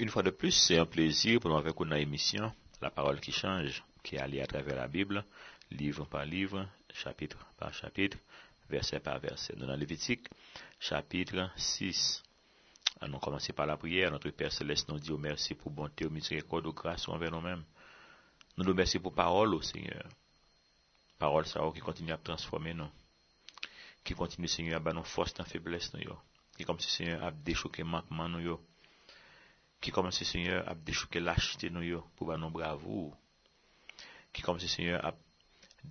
Une fois de plus, c'est un plaisir pour nous avec une émission, La parole qui change, qui est allée à travers la Bible, livre par livre, chapitre par chapitre, verset par verset. Nous dans Lévitique, chapitre 6. Nous commençons par la prière. Notre Père Céleste nous dit merci pour bonté, miséricorde, grâce envers nous-mêmes. Nous nous remercions pour parole au Seigneur. Parole ça qui continue à transformer nous. Qui continue, Seigneur, à nous force dans faiblesse nous. Qui comme si Seigneur a déchouqué manquement nous. Qui comme si Seigneur a déchouqué lâcheté nous pour nous bravoure. Qui comme si Seigneur a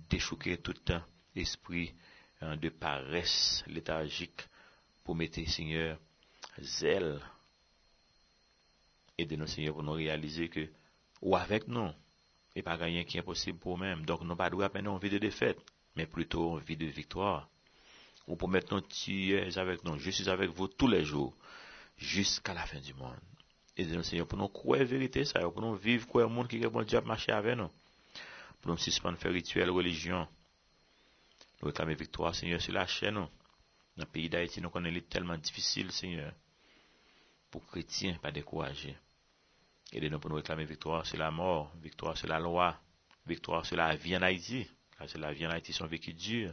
déchouqué tout un esprit hein, de paresse léthargique pour mettre, Seigneur, zèle. de nous, Seigneur, pour nous réaliser que, ou avec nous, et pas rien qui est possible pour nous-mêmes. Donc, nous pas droit une vie de défaite, mais plutôt une vie de victoire. Ou pour maintenant, tu es avec nous, je suis avec vous tous les jours, jusqu'à la fin du monde. E di nou senyon pou nou kwe verite sa yo, pou nou viv kwe moun ki ke bon diap mache ave nou. Pou nou sispan fè rituel religion. Nou rekame victoire senyon sou la chè nou. Nan peyi da iti nou konen li telman difisil senyon. Pou kretien pa dekouaje. E di nou pou nou rekame victoire sou la mor, victoire sou la loi, victoire sou la vi an Haiti. Kase la vi an Haiti son veki dur.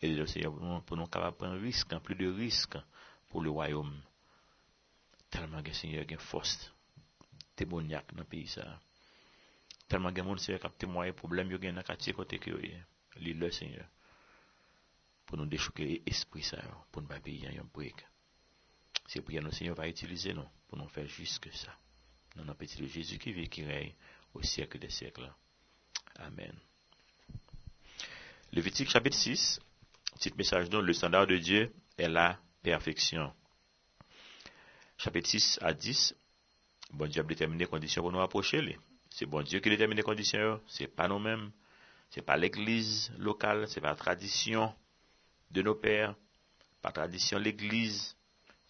E di nou senyon pou nou kapap pren risk, an pli de risk pou le wayoum. Talman gen senye gen fos. Te bonyak nan peyi sa. Talman gen moun senye kap temoye problem yo gen nan katye kote ki yo ye. Li le senye. Pou nou dechouke espri sa yo. Pou nou ba peyi yan yon brek. Se pou yan nou senye va itilize nou. Pou nou fè jiske sa. Nan nan peti de Jezu ki ve ki rey. Ou siyek de siyek la. Amen. Levitik chapit 6. Petit message donc, le standard de Dieu est la perfection. chapitre 6 à 10, bon Dieu a déterminé les conditions pour nous approcher. C'est bon Dieu qui détermine les conditions, c'est pas nous-mêmes, c'est pas l'église locale, c'est pas la tradition de nos pères, pas la tradition de l'église,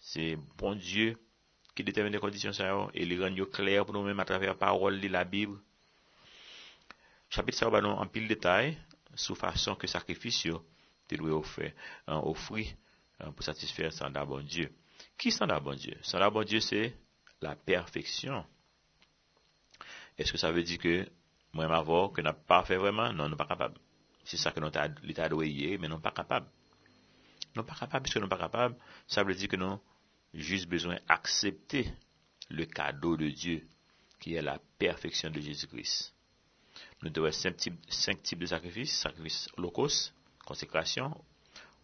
c'est bon Dieu qui détermine les conditions et les rend clair pour nous-mêmes à travers la parole de la Bible. Chapitre ça va nous en pile détail sous façon que sacrifice te doit offrir, euh, offrir euh, pour satisfaire le standard bon Dieu. Qui standard bon Dieu? Standard bon Dieu c'est la perfection. Est-ce que ça veut dire que moi m'avoir que n'a pas fait vraiment? Non, nous pas capable. C'est ça que nous doit y mais nous pas capable. Nous pas capable, puisque nous pas capable, ça veut dire que nous juste besoin d'accepter le cadeau de Dieu, qui est la perfection de Jésus-Christ. Nous devons cinq types, de sacrifices, sacrifice holocauste, consécration,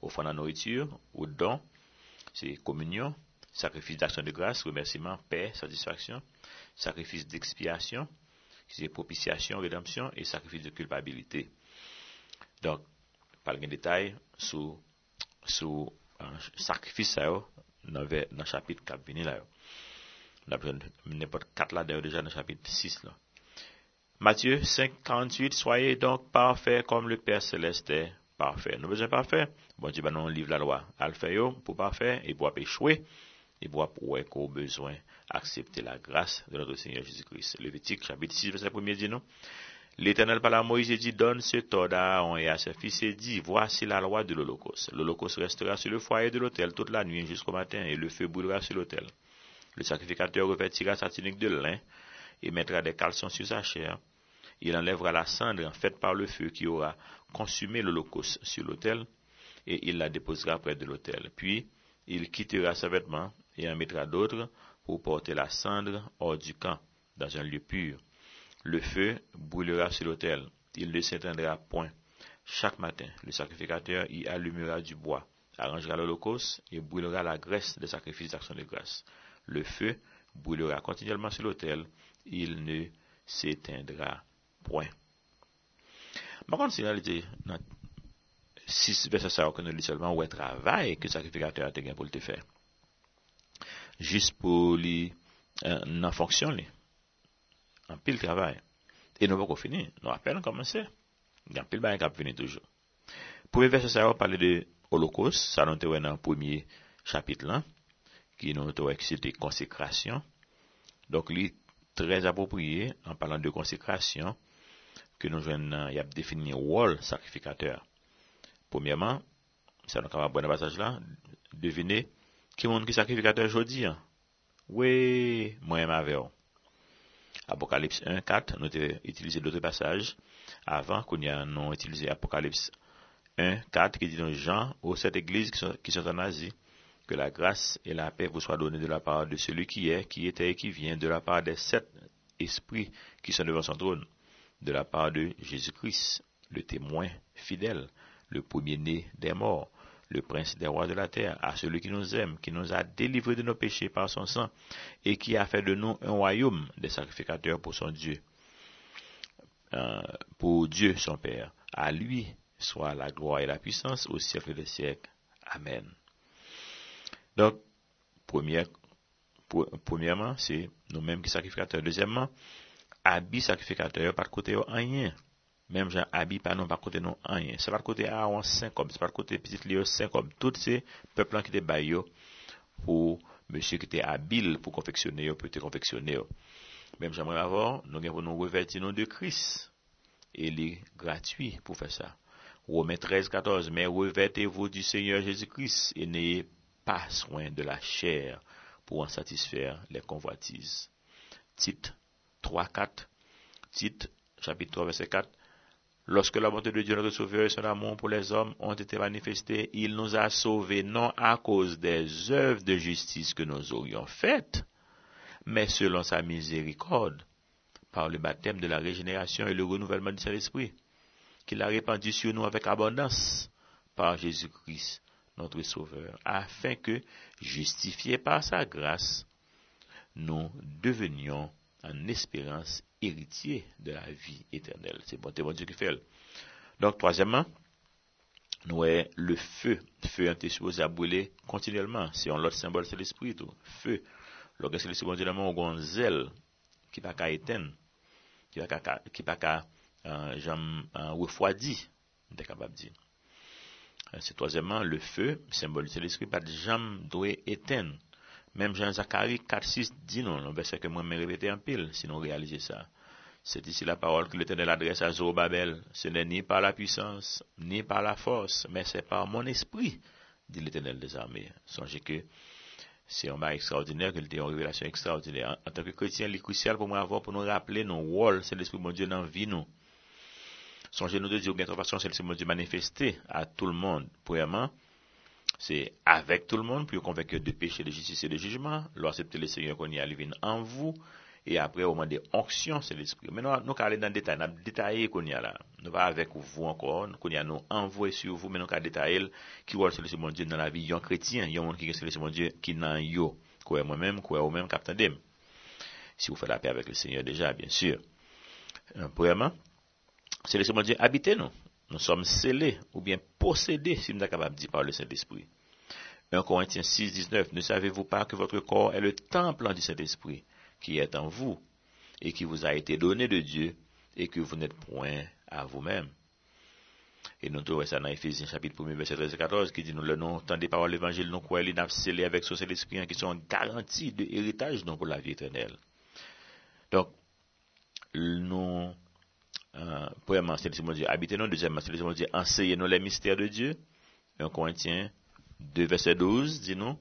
offrande à nourriture, ou don, c'est communion, sacrifice d'action de grâce, remerciement, paix, satisfaction, sacrifice d'expiation, c'est propitiation, rédemption, et sacrifice de culpabilité. Donc, par le détail, sous, sous un sacrifice, dans le chapitre 4 venu là. On a n'importe 4 là déjà dans le chapitre 6 là. Matthieu 5, 48, soyez donc parfaits comme le Père Céleste est parfait. Nous besoin parfait. Bon Dieu, ben, nous livre la loi. Alpha pour parfait, et pour échouer, et pour ouais qu'on besoin accepter la grâce de notre Seigneur Jésus-Christ. Lévitique chapitre 6, verset 1 dit non? L'Éternel par à Moïse et dit, donne ce ordre à Aaron et à ses fils et dit, voici la loi de l'Holocauste. L'Holocauste restera sur le foyer de l'autel toute la nuit jusqu'au matin et le feu brûlera sur l'autel. Le sacrificateur revêtira sa tunique de lin et mettra des caleçons sur sa chair. Il enlèvera la cendre faite par le feu qui aura consumé l'Holocauste sur l'autel et il la déposera près de l'autel. Puis, il quittera ses vêtements et en mettra d'autres pour porter la cendre hors du camp, dans un lieu pur. Le feu brûlera sur l'autel, il ne s'éteindra point. Chaque matin, le sacrificateur y allumera du bois, arrangera l'holocauste et brûlera la graisse des sacrifices d'action de grâce. Le feu brûlera continuellement sur l'autel, il ne s'éteindra Pwen. Makon se realite nan 6 verse sa yo konou li selman wè travay ke sakrifikatè a te gen pou li te fè. Jis pou li euh, nan fonksyon li. An pil travay. E nou wè kou fini. Nou apel an komanse. Gan pil bayan kap fini toujou. Pouye verse sa yo pale de holokos. Sa nou te wè nan poumye chapit lan. Ki nou te wè ki se te konsekrasyon. Donk li trez apopriye an palan de konsekrasyon. Que nous venons, il a défini le rôle sacrificateur. Premièrement, ça nous a bon passage là, devinez qui est qui sacrificateur aujourd'hui. Hein? Oui, moi ma Apocalypse 1, 4, nous avons utilisé d'autres passages avant qu'on y non utilisé Apocalypse 1, 4 qui dit dans Jean aux sept églises qui sont en Asie que la grâce et la paix vous soient données de la part de celui qui est, qui était et qui vient, de la part des sept esprits qui sont devant son trône, de la part de Jésus-Christ, le témoin fidèle, le premier-né des morts, le prince des rois de la terre, à celui qui nous aime, qui nous a délivrés de nos péchés par son sang, et qui a fait de nous un royaume des sacrificateurs pour son Dieu, euh, pour Dieu son Père. À lui soit la gloire et la puissance au siècle des siècles. Amen. Donc, premièrement, c'est nous-mêmes qui sacrificateurs. Deuxièmement, abi sakrifikater yo pat non, kote yo anyen. Mem jan abi panon pat kote nou anyen. Se pat kote a wan 5 kob, se pat kote pitit li yo 5 kob. Tout se peplan ki te bay yo pou monsye ki te abil pou konfeksyone yo, pou te konfeksyone yo. Mem jan mwen avon, nou gen pou nou reverti nou de kris. E li gratwi pou fe sa. Romain 13, 14, mais revêtez-vous du Seigneur Jésus-Christ et n'ayez pas soin de la chair pour en satisfaire les convoitises. Tite 3, 4. Tite, chapitre 3, verset 4. Lorsque la bonté de Dieu notre Sauveur et son amour pour les hommes ont été manifestés, il nous a sauvés non à cause des œuvres de justice que nous aurions faites, mais selon sa miséricorde, par le baptême de la régénération et le renouvellement du Saint-Esprit, qu'il a répandu sur nous avec abondance par Jésus-Christ, notre Sauveur, afin que, justifiés par sa grâce, nous devenions en espérance héritiers de la vie éternelle. C'est bon, bon Dieu qui fait. Donc, troisièmement, nous avons le feu. Le feu est supposé à brûler continuellement. C'est un autre symbole, c'est l'esprit. Feu. Lorsque c'est l'esprit, on a un zèle qui n'a qu'à éteindre, qui n'a qu'à euh, refroidir, on est capable de dire. Euh, c'est troisièmement, le feu, symbole de l'esprit, pas de doit éteindre. Même Jean Zacharie 4.6 dit non, le verset que moi me répété en pile, sinon réaliser ça. C'est ici la parole que l'Éternel adresse à Zorobabel. Ce n'est ni par la puissance, ni par la force, mais c'est par mon esprit, dit l'Éternel des armées. Songez que c'est un mal extraordinaire, qu'il a une révélation extraordinaire. En, tant que chrétien, il est crucial pour moi avoir, pour nous rappeler nos rôles, c'est l'Esprit de mon Dieu dans la vie, nous. Dire, bien de façon, c'est l'Esprit de mon Dieu manifesté à tout le monde. Premièrement, c'est avec tout le monde, puis convaincre de péché, de justice et de jugement, l'accepter le Seigneur qu'on y a en vous, et après au moment des onctions, c'est l'esprit. Maintenant, nous allons aller dans le détail, nous allons détailler qu'on y a là. Nous va avec vous encore, qu'on y a nous envoyé sur vous, mais nous allons détailler qui voit le mon Dieu dans la vie, il y a un chrétien, il y a un monde qui est le mon Dieu, qui n'a yo, quoi moi-même, quoi vous-même, captain captandem. Si vous faites la paix avec le Seigneur déjà, bien sûr. Euh, Premièrement, c'est le mon Dieu habiter nous. Nous sommes scellés ou bien possédés, si nous sommes capables de dire par le Saint-Esprit. 1 Corinthiens 6, 19. Ne savez-vous pas que votre corps est le temple du Saint-Esprit qui est en vous et qui vous a été donné de Dieu et que vous n'êtes point à vous-même? Et nous trouvons ça dans Ephésiens chapitre 1, verset 13 et 14, qui dit nous le nom, tant des paroles de l'évangile, nous croyons, les scellés avec son Saint-Esprit, hein, qui sont garantis de héritage, donc pour la vie éternelle. Donc, nous, euh, premièrement, c'est le Dieu, habitez-nous. Deuxièmement, c'est le enseignez-nous les mystères de Dieu. 1 Corinthiens 2, verset 12, dit nous,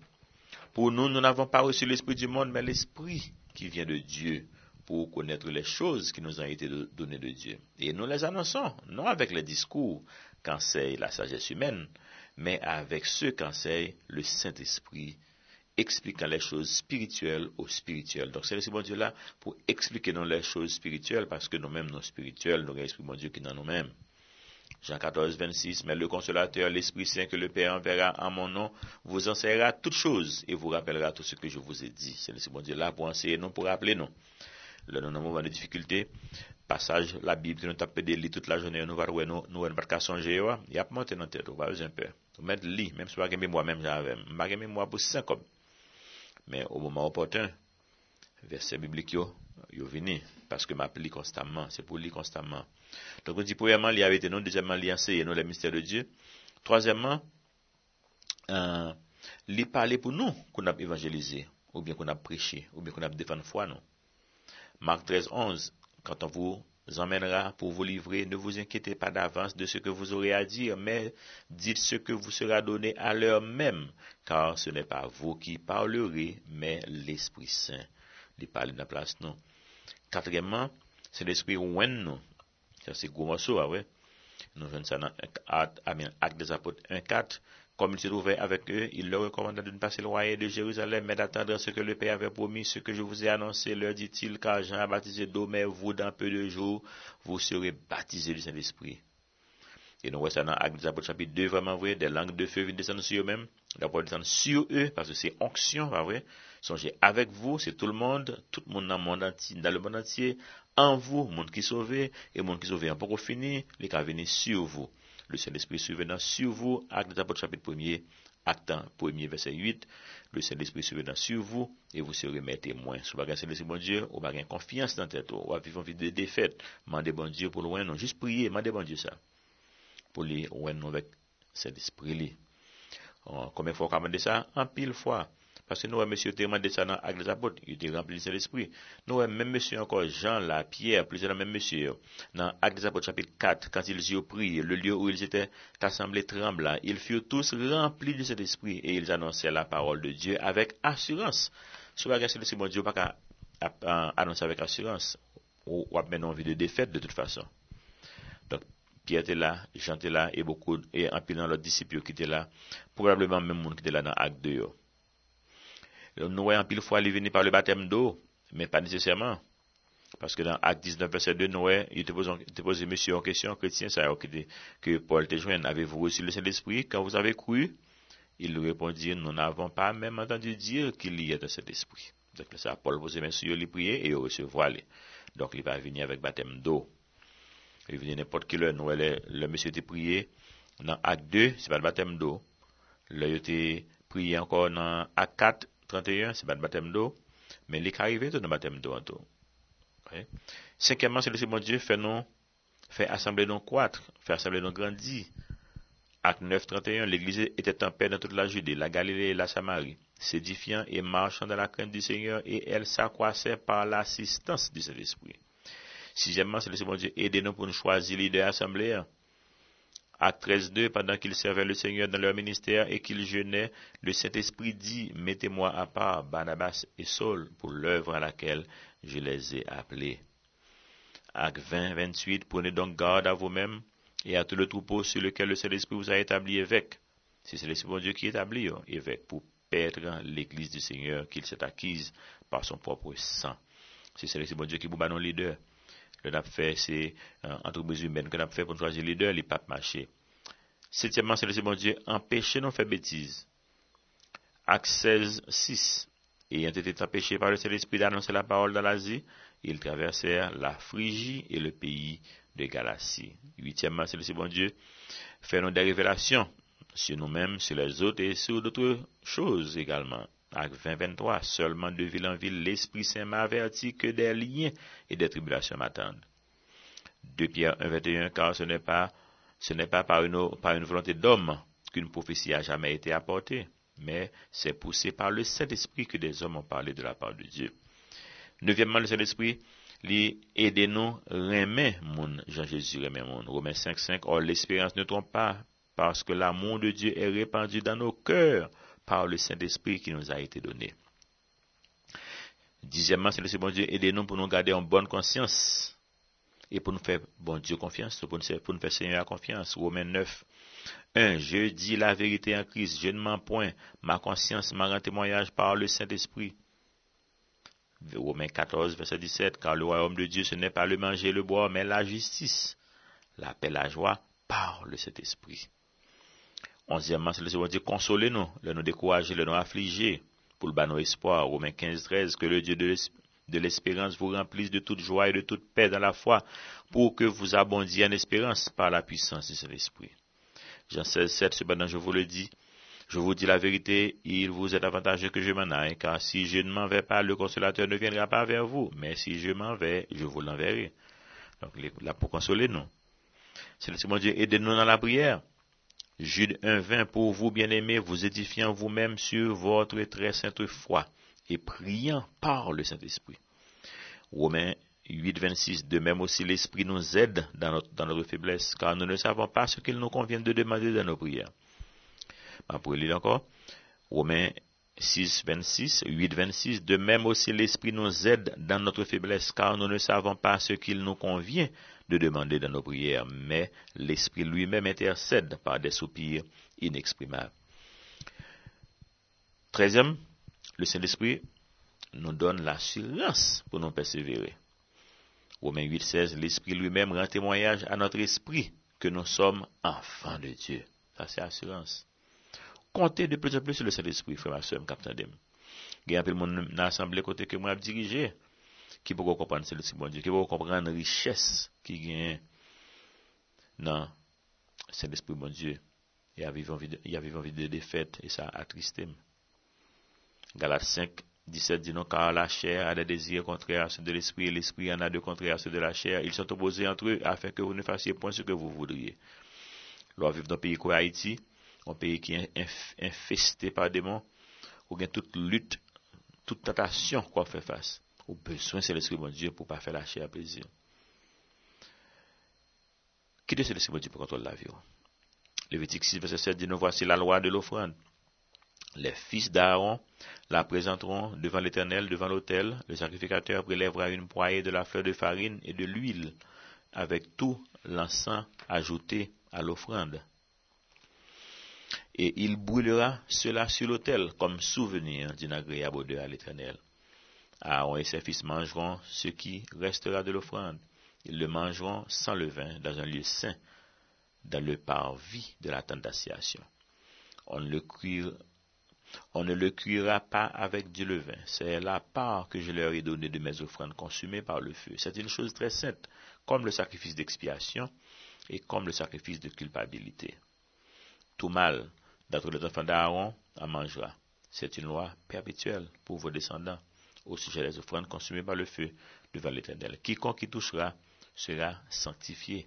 pour nous, nous n'avons pas reçu l'esprit du monde, mais l'esprit qui vient de Dieu pour connaître les choses qui nous ont été données de Dieu. Et nous les annonçons, non avec les discours qu'enseigne la sagesse humaine, mais avec ceux qu'enseigne le Saint-Esprit, expliquant les choses spirituelles aux spirituelles. Donc c'est le bon Dieu là pour expliquer nous les choses spirituelles, parce que nous-mêmes, nos spirituels, nous avons l'Esprit bon Dieu qui est dans nous-mêmes. Jean 14, 26, mais le consolateur, l'Esprit Saint que le Père enverra en mon nom, vous enseignera toutes choses et vous rappellera tout ce que je vous ai dit. C'est le bon Dieu là pour enseigner, non pour rappeler nous. Nous avons un moment de difficulté. Passage, la Bible, nous tapons des lits toute la journée, nous allons nous, nous, nous, pas songer, il y a monté dans la tête, on va un peu. Vous mettre lit, même si vous n'avez moi même j'avais, n'ai moi pour 5 comme. men ou mouman opoten, verse biblik yo, yo vini, paske map li konstanman, se pou li konstanman. Donk on di pouyaman li avete nou, dejèman li anseye nou le mistèr de Diyo, troazèman, euh, li pale pou nou kon ap evanjelize, ou bien kon ap preche, ou bien kon ap defan fwa nou. Mark 13, 11, kantan vou emmènera pour vous livrer. Ne vous inquiétez pas d'avance de ce que vous aurez à dire, mais dites ce que vous sera donné à l'heure même, car ce n'est pas vous qui parlerez, mais l'Esprit Saint. Il parle de la place, non. Quatrièmement, c'est l'Esprit ouen nous. Ça, c'est gros morceau, ah ouais. Nous venons ça dans Acte des Apôtres 1.4. Comme il se trouvait avec eux, il leur recommanda de ne pas s'éloigner de Jérusalem, mais d'attendre ce que le Père avait promis, ce que je vous ai annoncé, leur dit-il, car Jean a baptisé d'eau, vous, dans peu de jours, vous serez baptisés du Saint-Esprit. Et nous voyons ça dans Actes des Apôtres chapitre 2, vraiment vrai, des langues de feu viennent descendre sur eux-mêmes, d'abord descendre sur eux, parce que c'est onction, pas vrai. Songez avec vous, c'est tout le monde, tout le monde dans le monde entier, dans le monde entier, en vous, monde qui sauvé, et monde qui sauvé en pour fini, les cas sur vous le Saint-Esprit survenant sur vous. Acte des Apôtres chapitre 1er, acte 1 verset 8. Le Saint-Esprit survenant sur vous et vous serez mes témoins. Si vous Saint-Esprit, bon Dieu, vous avez confiance dans tête, vous avez vivre vie de défaite. Mandez bon Dieu pour loin, non, juste prier, mandez bon Dieu ça. Pour les loin non, avec Saint-Esprit. Combien de fois qu'on a demandé ça? En pile fois. Parce que nous, monsieur, était descendant avec les apôtres, il était rempli de l'esprit. Nous, même monsieur, encore Jean, la Pierre, plusieurs même monsieur, dans Actes des apôtres, chapitre 4, quand ils y ont prié, le lieu où ils étaient assemblés tremblant, ils furent tous remplis de cet esprit et ils annonçaient la parole de Dieu avec assurance. Sur la grâce de bon Dieu, pas qu'à annoncer avec assurance, ou, à à envie de défaite de toute façon. Donc, Pierre était là, Jean était là, et beaucoup, et en dans leurs disciples qui étaient là, probablement même monde qui était là dans Acte 2. Nous voyons pile fois, il venir par le baptême d'eau, mais pas nécessairement. Parce que dans Acte 19, verset 2, Noé, il te pose, pose monsieur en question, chrétien, ça, que, que Paul te joint. Avez-vous reçu le Saint-Esprit quand vous avez cru? Il lui répondit, nous n'avons pas même entendu dire qu'il y ait de cet esprit. Donc, ça, Paul pose monsieur, il prier et il recevoir. Donc, il va venir avec baptême d'eau. Il venir n'importe quelle heure, Noël, le, monsieur était prié. Dans Acte 2, c'est pas le baptême d'eau. Là, il était prié encore dans Acte 4, 31, c'est pas le baptême d'eau, mais les arrivé dans le baptême d'eau en tout. Cinquièmement, c'est le Seigneur Dieu fait nous, fait assembler nos croître, fait assembler nos grandir. Acte 9, 31, l'église était en paix dans toute la Judée, la Galilée et la Samarie, s'édifiant et marchant dans la crainte du Seigneur, et elle s'accroissait par l'assistance du Saint-Esprit. Sixièmement, c'est le Seigneur Dieu aider nous pour nous choisir l'idée assemblée. Acte 13.2, pendant qu'ils servaient le Seigneur dans leur ministère et qu'ils jeûnaient, le Saint-Esprit dit, mettez-moi à part Barnabas et Saul pour l'œuvre à laquelle je les ai appelés. Acte 20, 28, prenez donc garde à vous-mêmes et à tout le troupeau sur lequel le Saint-Esprit vous a établi évêque. C'est l'Esprit bon Dieu qui établit hein, évêque pour perdre l'Église du Seigneur qu'il s'est acquise par son propre sang. C'est l'Esprit bon Dieu qui vous bat nos leaders le n'a fait, c'est euh, entreprise humaine que n'a fait pour choisir leader, les papes marché. Septièmement, c'est le bon Dieu empêcher nos faire bêtises. Acte 16, 6. Ayant été empêchés par le Saint-Esprit d'annoncer la parole dans l'Asie, ils traversèrent la Phrygie et le pays de Galatie. Huitièmement, c'est le bon Dieu faire nous des révélations sur nous-mêmes, sur les autres et sur d'autres choses également. Acte 20, 23. Seulement de ville en ville, l'Esprit Saint m'a averti que des liens et des tribulations m'attendent. 2 Pierre 1, 21. Car ce n'est pas, ce n'est pas par une, par une volonté d'homme qu'une prophétie a jamais été apportée, mais c'est poussé par le Saint-Esprit que des hommes ont parlé de la part de Dieu. Neuvièmement, le Saint-Esprit, lui, aidez-nous, remet mon, Jean-Jésus remet mon. Romains 5, 5. Or, l'espérance ne trompe pas, parce que l'amour de Dieu est répandu dans nos cœurs par le Saint-Esprit qui nous a été donné. Dixièmement, c'est le bon Dieu, aidez-nous pour nous garder en bonne conscience et pour nous faire bon Dieu confiance, pour nous faire, Seigneur confiance. Romains 9, 1. Je dis la vérité en Christ, je ne mens point, ma conscience m'a rendu témoignage par le Saint-Esprit. Romains 14, verset 17. Car le royaume de Dieu, ce n'est pas le manger et le boire, mais la justice, la paix, la joie par le Saint-Esprit. Onzièmement, c'est le Seigneur dit, consolez-nous, le nous décourager, le nous affliger, pour le bas nos espoirs. Romains 15, 13, que le Dieu de l'espérance vous remplisse de toute joie et de toute paix dans la foi, pour que vous abondiez en espérance par la puissance de son esprit. Jean 16, 7, cependant, je vous le dis, je vous dis la vérité, il vous est avantageux que je m'en aille, car si je ne m'en vais pas, le consolateur ne viendra pas vers vous, mais si je m'en vais, je vous l'enverrai. Donc, là, pour consoler nous. C'est le Seigneur Dieu, aidez-nous dans la prière. Jude 1.20, pour vous, bien-aimés, vous édifiant vous-même sur votre très sainte foi et priant par le Saint-Esprit. Romains 8.26, de même aussi l'Esprit nous aide dans notre, dans notre faiblesse, car nous ne savons pas ce qu'il nous convient de demander dans nos prières. Lire encore, Romains 6, 26, 8, 26, de même aussi l'Esprit nous aide dans notre faiblesse, car nous ne savons pas ce qu'il nous convient de demander dans nos prières, mais l'Esprit lui-même intercède par des soupirs inexprimables. Treizième, le Saint-Esprit nous donne l'assurance pour nous persévérer. Romains 8, 16, l'Esprit lui-même rend témoignage à notre esprit que nous sommes enfants de Dieu. Ça, c'est assurance. konte de plus en plus le Saint-Esprit, frère ma soeur, m'kap tandem. Gen apel moun nan asemble kote ke moun ap dirije, ki pou kon kompran Saint-Esprit, bon Dieu, ki pou kon kompran richesse ki gen nan Saint-Esprit, bon Dieu, e aviv anvi de defet, e sa atristem. Galat 5, 17 dit non, car la chair a des désirs contraires à ceux de l'esprit, et l'esprit en a deux contraires à ceux de la chair. Ils sont opposés entre eux, afin que vous ne fassiez point ce que vous voudriez. Lorsque vivre dans le pays qu'est Haïti, un pays qui est infesté par démons, ou bien toute lutte, toute tentation qu'on fait face. Au besoin, c'est l'esprit de Dieu pour pas faire la chair à plaisir. Qui c'est l'esprit de Dieu pour contrôler la vie? Lévitique 6, verset 7 dit, nous voici la loi de l'offrande. Les fils d'Aaron la présenteront devant l'Éternel, devant l'autel. Le sacrificateur prélèvera une poignée de la fleur de farine et de l'huile, avec tout l'encens ajouté à l'offrande. Et il brûlera cela sur l'autel comme souvenir d'une agréable odeur à l'Éternel. Aaron et ses fils mangeront ce qui restera de l'offrande. Ils le mangeront sans levain dans un lieu saint, dans le parvis de la tente d'assiation. On on ne le cuira pas avec du levain. C'est la part que je leur ai donnée de mes offrandes consumées par le feu. C'est une chose très sainte, comme le sacrifice d'expiation et comme le sacrifice de culpabilité. Tout mal d'être les enfants d'Aaron en mangera. C'est une loi perpétuelle pour vos descendants au sujet des offrandes consumées par le feu devant l'Éternel. Quiconque touchera sera sanctifié.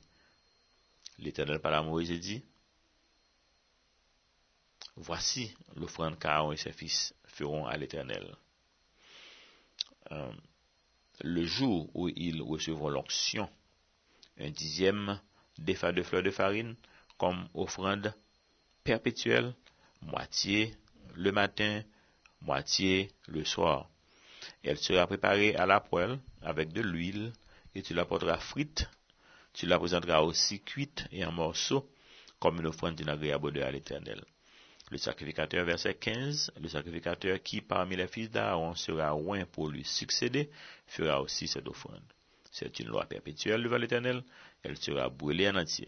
L'Éternel par la Moïse dit, Voici l'offrande qu'Aaron et ses fils feront à l'Éternel. Euh, le jour où ils recevront l'onction, un dixième d'effet de fleurs de farine comme offrande perpétuelle, moitié le matin, moitié le soir. Elle sera préparée à la poêle avec de l'huile et tu la porteras frite. Tu la présenteras aussi cuite et en morceaux comme une offrande d'une agréable odeur à l'Éternel. Le sacrificateur, verset 15, le sacrificateur qui parmi les fils d'Aaron sera loin pour lui succéder, fera aussi cette offrande. C'est une loi perpétuelle devant l'Éternel, elle sera brûlée en entier.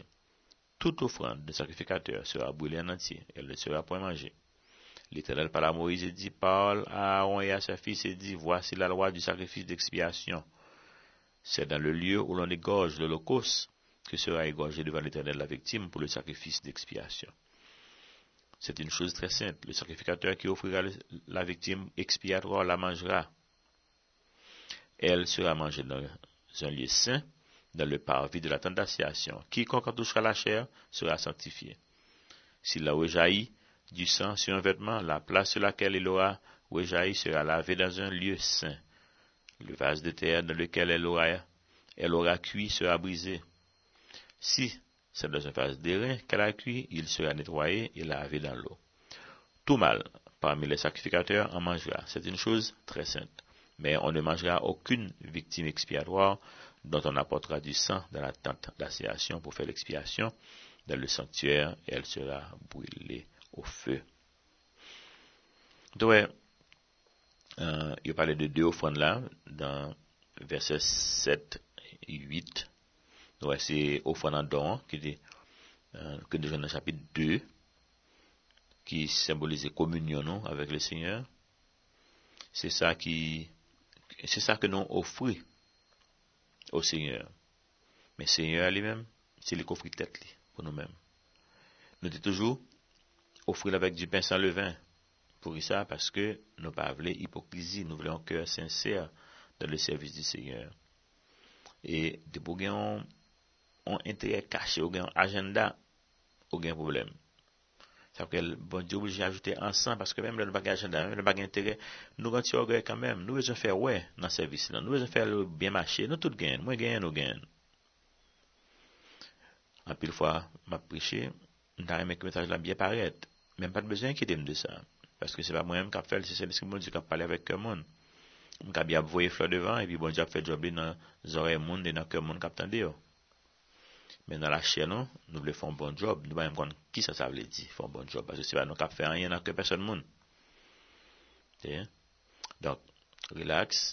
Toute offrande de sacrificateur sera brûlée en entier, elle ne sera point mangée. L'Éternel parla à Moïse et dit, parle à Aaron et à ses fils et dit, voici la loi du sacrifice d'expiation. C'est dans le lieu où l'on égorge l'Holocauste que sera égorgée devant l'Éternel la victime pour le sacrifice d'expiation. C'est une chose très simple. Le sacrificateur qui offrira la victime expiatoire la mangera. Elle sera mangée dans un lieu saint, dans le parvis de la tente. Quiconque touchera la chair sera sanctifié. S'il a rejailli du sang sur un vêtement, la place sur laquelle il aura rejailli sera lavée dans un lieu saint. Le vase de terre dans lequel elle aura, elle aura cuit sera brisé. Si c'est dans un vase d'airain qu'elle a cuit, il sera nettoyé et lavé dans l'eau. Tout mal, parmi les sacrificateurs, en mangera. C'est une chose très sainte. Mais on ne mangera aucune victime expiatoire dont on apportera du sang dans la tente d'assiation pour faire l'expiation dans le sanctuaire et elle sera brûlée au feu. Donc, euh, il parlait de deux offrandes là, dans versets 7 et 8 Ouais, c'est offrande don qui dit, euh, que nous dans chapitre 2, qui symbolise communion avec le Seigneur. C'est ça qui, c'est ça que nous offrons au Seigneur. Mais Seigneur lui-même, c'est lui qui offre tête pour nous-mêmes. Nous disons toujours, offrir avec du pain sans levain. Pour ça, parce que nous ne voulons pas hypocrisie, nous voulons un cœur sincère dans le service du Seigneur. Et de pour gagner intérêt caché, ou un agenda, aucun problème. Sa pou ke bon di oblije ajoute ansan, paske mèm lè nou bagay agenda, mèm lè nou bagay intere, nou ganti orgey kanmèm, nou vezon fè wè nan servis lan, nou vezon fè lè bien machè, nou tout gen, mwen gen, nou gen. Anpil fwa, m ap priche, m tarè mèk mètaj la bie paret, mèm pat bezwen ki dem de sa, paske se pa mwen m kap fèl, se se diski moun di kap pale avèk ke moun. M kap bi ap voye flò devan, epi bon di ap fè job li nan zore moun, de nan ke moun kap tande yo. Men nan la chè nou, nou vle fon bon job, nou ba yon kon ki sa sa vle di, fon bon job, pasè se ba nou kap fè an yon akè person moun. Tè, donk, relax,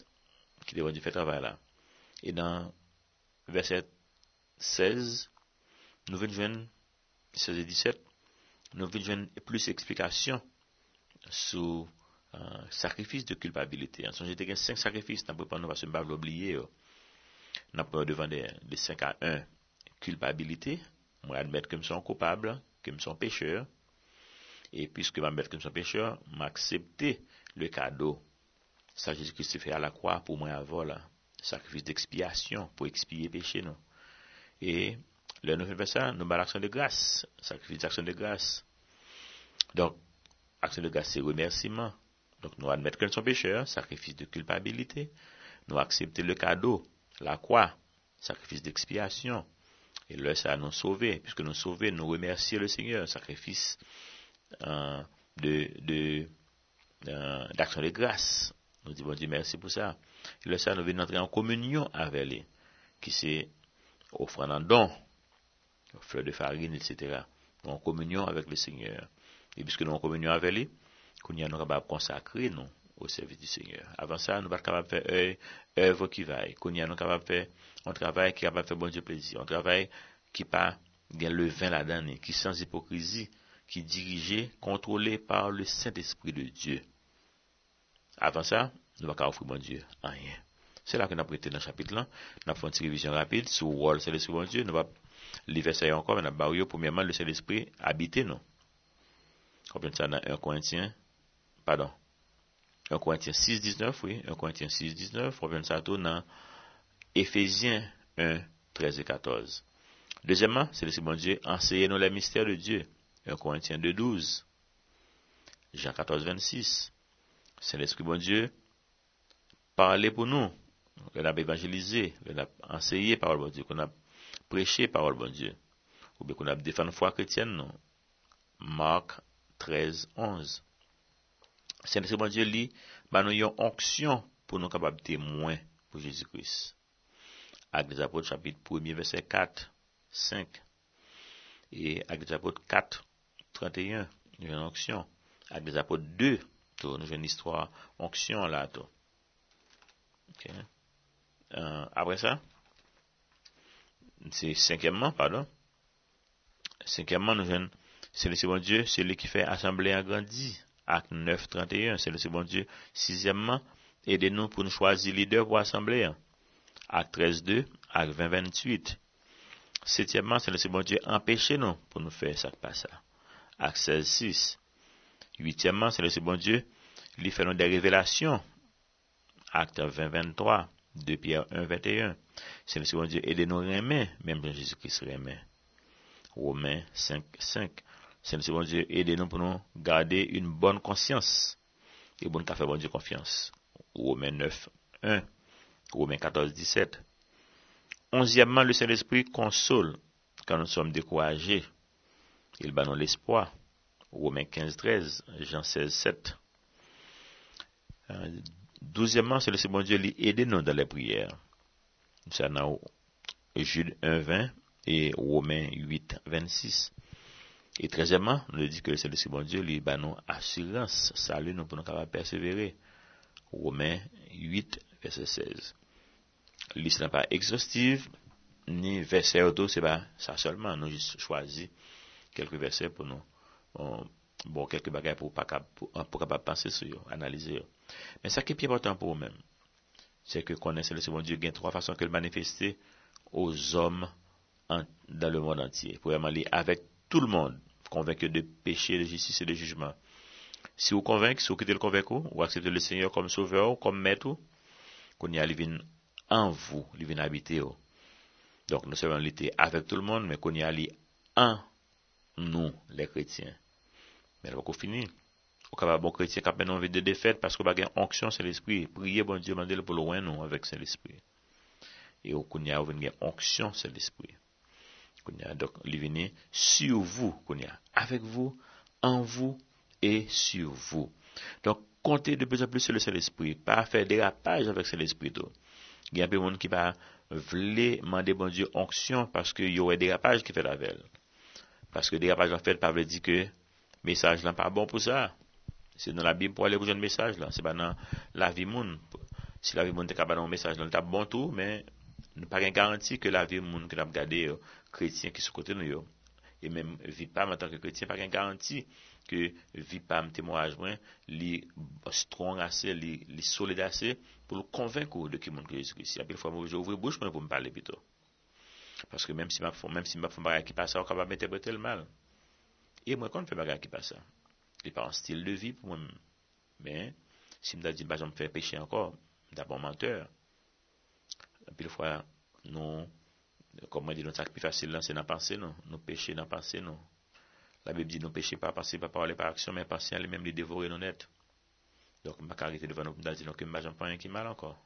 ki devon di fè travay la. E dan verset 16, nou vle jwen, 16 et 17, nou vle jwen plus eksplikasyon sou uh, sakrifis de kulpabilite. An son jete gen 5 sakrifis, nan pou pan nou va se mbab l'obliye yo. Nan pou devan de 5 a 1. Culpabilité, moi admettre que je suis coupable, que je suis pécheur, et puisque je m'admettre que je suis pécheur, m'accepter le cadeau. Ça, Jésus-Christ fait à la croix pour moi avoir là, sacrifice d'expiation pour expier péché, non? Et, le nous fait ça, nous avons l'action de grâce, sacrifice d'action de grâce. Donc, action de grâce, c'est remerciement. Donc, nous admettons que nous sommes pécheurs, sacrifice de culpabilité. Nous accepter le cadeau, la croix, sacrifice d'expiation. Et là, ça nous sauver, puisque nous sauver, nous remercier le Seigneur, sacrifice euh, de, euh, d'action de grâce. Nous disons Dieu merci pour ça. Et là, ça nous venons entrer en communion avec lui, qui c'est offrant un don, fleur de farine, etc. En communion avec le Seigneur. Et puisque nous en communion avec lui, qu'on y a nous capables consacrer nous au service du Seigneur. Avant ça, nous ne sommes pas capables de faire œuvre qui vaille. Nous capables de faire un travail qui est capable de faire bon Dieu plaisir. Un travail qui pas le vin là-dedans, qui sans hypocrisie, qui est dirigé, contrôlé par le Saint-Esprit de Dieu. Avant ça, nous ne pouvons pas offrir bon Dieu rien. C'est là que nous avons prêté dans le chapitre là. Nous avons fait une révision rapide sur le rôle de bon Dieu. Nous allons les versets encore, mais nous avons premièrement le Saint-Esprit habité nous. Comprenez ça dans 1 Corinthiens, pardon, 1 Corinthiens 6, 19, oui, 1 Corinthiens 6, 19, comprenez ça tout dans Éphésiens 1, 13 et 14. Deuxièmement, c'est le bon Dieu, enseignez-nous les mystères de Dieu. 1 Corinthiens 2, 12. Jean 14, 26. C'est l'Esprit bon Dieu, parlez pour nous. On a évangélisé, on a enseigné parole bon Dieu, qu'on a prêché parole bon Dieu. Ou bien qu'on a défendu foi chrétienne, non. Marc 13, 11. C'est l'Esprit bon bah nous avons onction pour nous capables de témoins pour Jésus-Christ. Actes des apôtres, chapitre 1er, verset 4, 5. Et Actes des apôtres 4, 31, nous avons une onction. Actes des apôtres 2, nous avons une histoire, onction là. Tout. Euh, après ça, c'est cinquièmement, pardon. Cinquièmement, nous avons, c'est le bon Dieu, c'est lui qui fait assemblée agrandie. Acte 9, 31, c'est le bon Dieu. Sixièmement, aidez-nous pour nous choisir leader pour assemblée. Acte 13, 2, acte 20, 28. Septièmement, c'est le bon Dieu empêcher nous pour nous faire ça passe ça. Acte 16, 6. Huitièmement, c'est le bon Dieu lui fait des révélations. Acte 20, 23. 2 Pierre 1, 21. C'est le bon Dieu aider nous remet, même Jésus-Christ remet. Romains 5, 5. Le bon Dieu aider nous pour nous garder une bonne conscience. Et qu'à faire bon Dieu confiance. Romains 9, 1. Romains 14, 17. Onzièmement, le Saint-Esprit console quand nous sommes découragés. Il bat nous l'espoir. Romains 15, 13, Jean 16, 7. Douzièmement, c'est le Seigneur Dieu qui aide nous dans les prières. Jude 1, 20 et Romains 8, 26. Et treièmement, nous le dit que c'est le si bon Dieu, lui, bah, nous, assurance, salut, nous, pour nous capables persévérer. Romains 8, verset 16. Liste n'est pas exhaustive, ni verset auto, c'est pas ça seulement. Nous, juste choisi quelques versets pour nous, euh, bon, quelques bagages pour pas pour, pour capable penser sur analyser. Mais ça qui est important pour nous-mêmes, c'est que connaître le si bon Dieu, il y a trois façons que le manifester aux hommes en, dans le monde entier. Premièrement, avec tout le monde, convaincu de péché, de justice et de jugement. Si vous convaincez, si vous quittez le convaincu, ou acceptez le Seigneur comme sauveur, comme maître, qu'on y a en vous, il vient habiter. Donc, nous sommes l'été avec tout le monde, mais qu'on y a en nous, les chrétiens. Mais elle va finir. Ou capable bon chrétien qui a envie de défaite parce qu'on a une onction sur l'esprit. Priez bon Dieu, demandez pour loin nous avec saint l'esprit. Et au y a une onction sur l'esprit. Kounya, dok li vini sur vous, kounya, avec vous, en vous et sur vous. Donc, comptez de plus en plus sur le Saint-Esprit, pas faire dérapage avec Saint-Esprit. Il y a un peu de monde qui va vouloir demander bon Dieu onction parce qu'il y aurait dérapage qui fait la veille. Parce que dérapage en fait, pas veut dire que le message n'est pas bon pour ça. C'est dans la Bible pour aller rejoindre le message là, c'est pas dans la vie monde. Si la vie monde est capable un message là, le bon tout, mais Nou pa gen garanti ke la vi moun ki nap gade yo, kretien ki sou kote nou yo. E menm vipam an tanke kretien, pa gen garanti ke vipam temwaj mwen li strong ase, li, li solide ase pou l konvenk ou de ki moun ki Jezus. Apil fwa mwen ouvre bouche mwen pou m pale bito. Paske menm si map fwa, menm si map fwa bagay ki pasa, an kaba mette bretel mal. E mwen kon fwa bagay ki pasa. Li pa an stil de vi pou mwen. Men, si mda di bajan m fwe peche ankor, mda bon menteur. Apil fwa nou, komwen di nou sak pi fasil lan, se nan panse nou, nou peche nan panse nou. La Bib di nou peche pa panse, pa parle pa aksyon, men panse an li menm li devore nou net. Donk mba karite devan nou mda di nou ke non, mba jan pan yon ki mal ankon.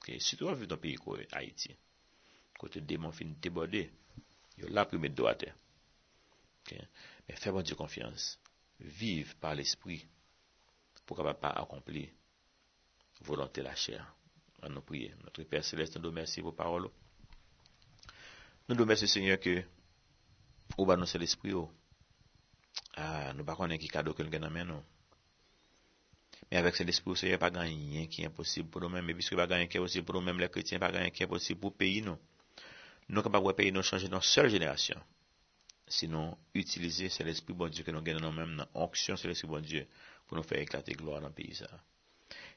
Ok, sitou aviv don peyi kowe, Haiti. Kote demon fin debode, yo la primet do ate. Ok, men fè bon di konfians. Viv par l'esprit, pou kapap pa akompli volante la chère. en nous prier. Notre Père Céleste, nous remercions vos paroles. Nous remercions, Seigneur, que ou ba nou se l'esprit ou. Oh, ah, nou pa konen ki kado ke nou gen amen nou. Men avek se l'esprit ou oh, se yon pa ganyen ki imposib pou nou men, men biske pa ganyen ki imposib pou nou men, le kretien pa ganyen ki imposib pou peyi nou. Nou kapap wè peyi nou chanje nan sol jenerasyon. Sinon, utilize se l'esprit bon Dieu ke nou gen nan nou men, nan onksyon se l'esprit bon Dieu pou nou fè eklate gloa nan peyi sa.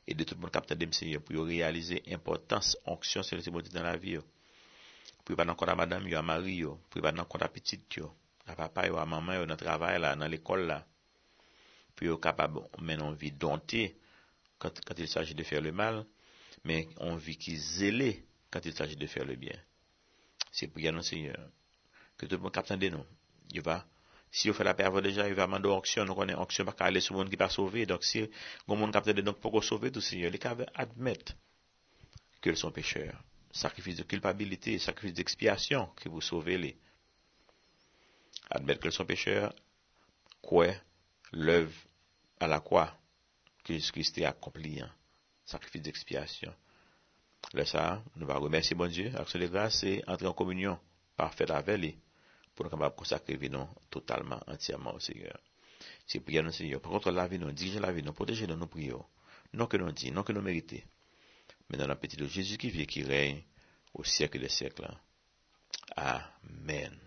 Et de tout le monde capte de Seigneur pour réaliser l'importance onction sur l'esprit bon dans la vie pou pa nan konta madame yo, a mari yo, pou pa nan konta petit yo, a papa a maman yo, nan travay la, nan l'ekol la, pou yo kapab men anvi donte, kant il saji de fer le mal, men anvi ki zele, kant il saji de fer le bien. Se pou yanon se, ke tout moun kapten de nou, yo va, si yo fè la pervo deja, yo va mando anksyon, nou konen anksyon pa ka ale sou moun ki pa sove, donk si, goun moun kapten de, donk pou ko sove tout se, yo li ka ve admet, ke l son pecheur. sacrifice de culpabilité, sacrifice d'expiation qui vous sauvez les. Admettre que sont pécheurs, quoi, l'œuvre à la croix que Jésus-Christ a accompli, hein. sacrifice d'expiation. Là, ça, nous allons remercier bon Dieu, action de grâce et entrer en communion parfaite avec lui pour nous capables de consacrer vie non totalement, entièrement au Seigneur. C'est prier nous, Seigneur. Par contre, la vie nous, diriger la vie nous, protéger nous, nous prions. Non que nous dit, non que nous méritons. Mais dans la de Jésus qui vit et qui règne au siècle des siècles. Amen.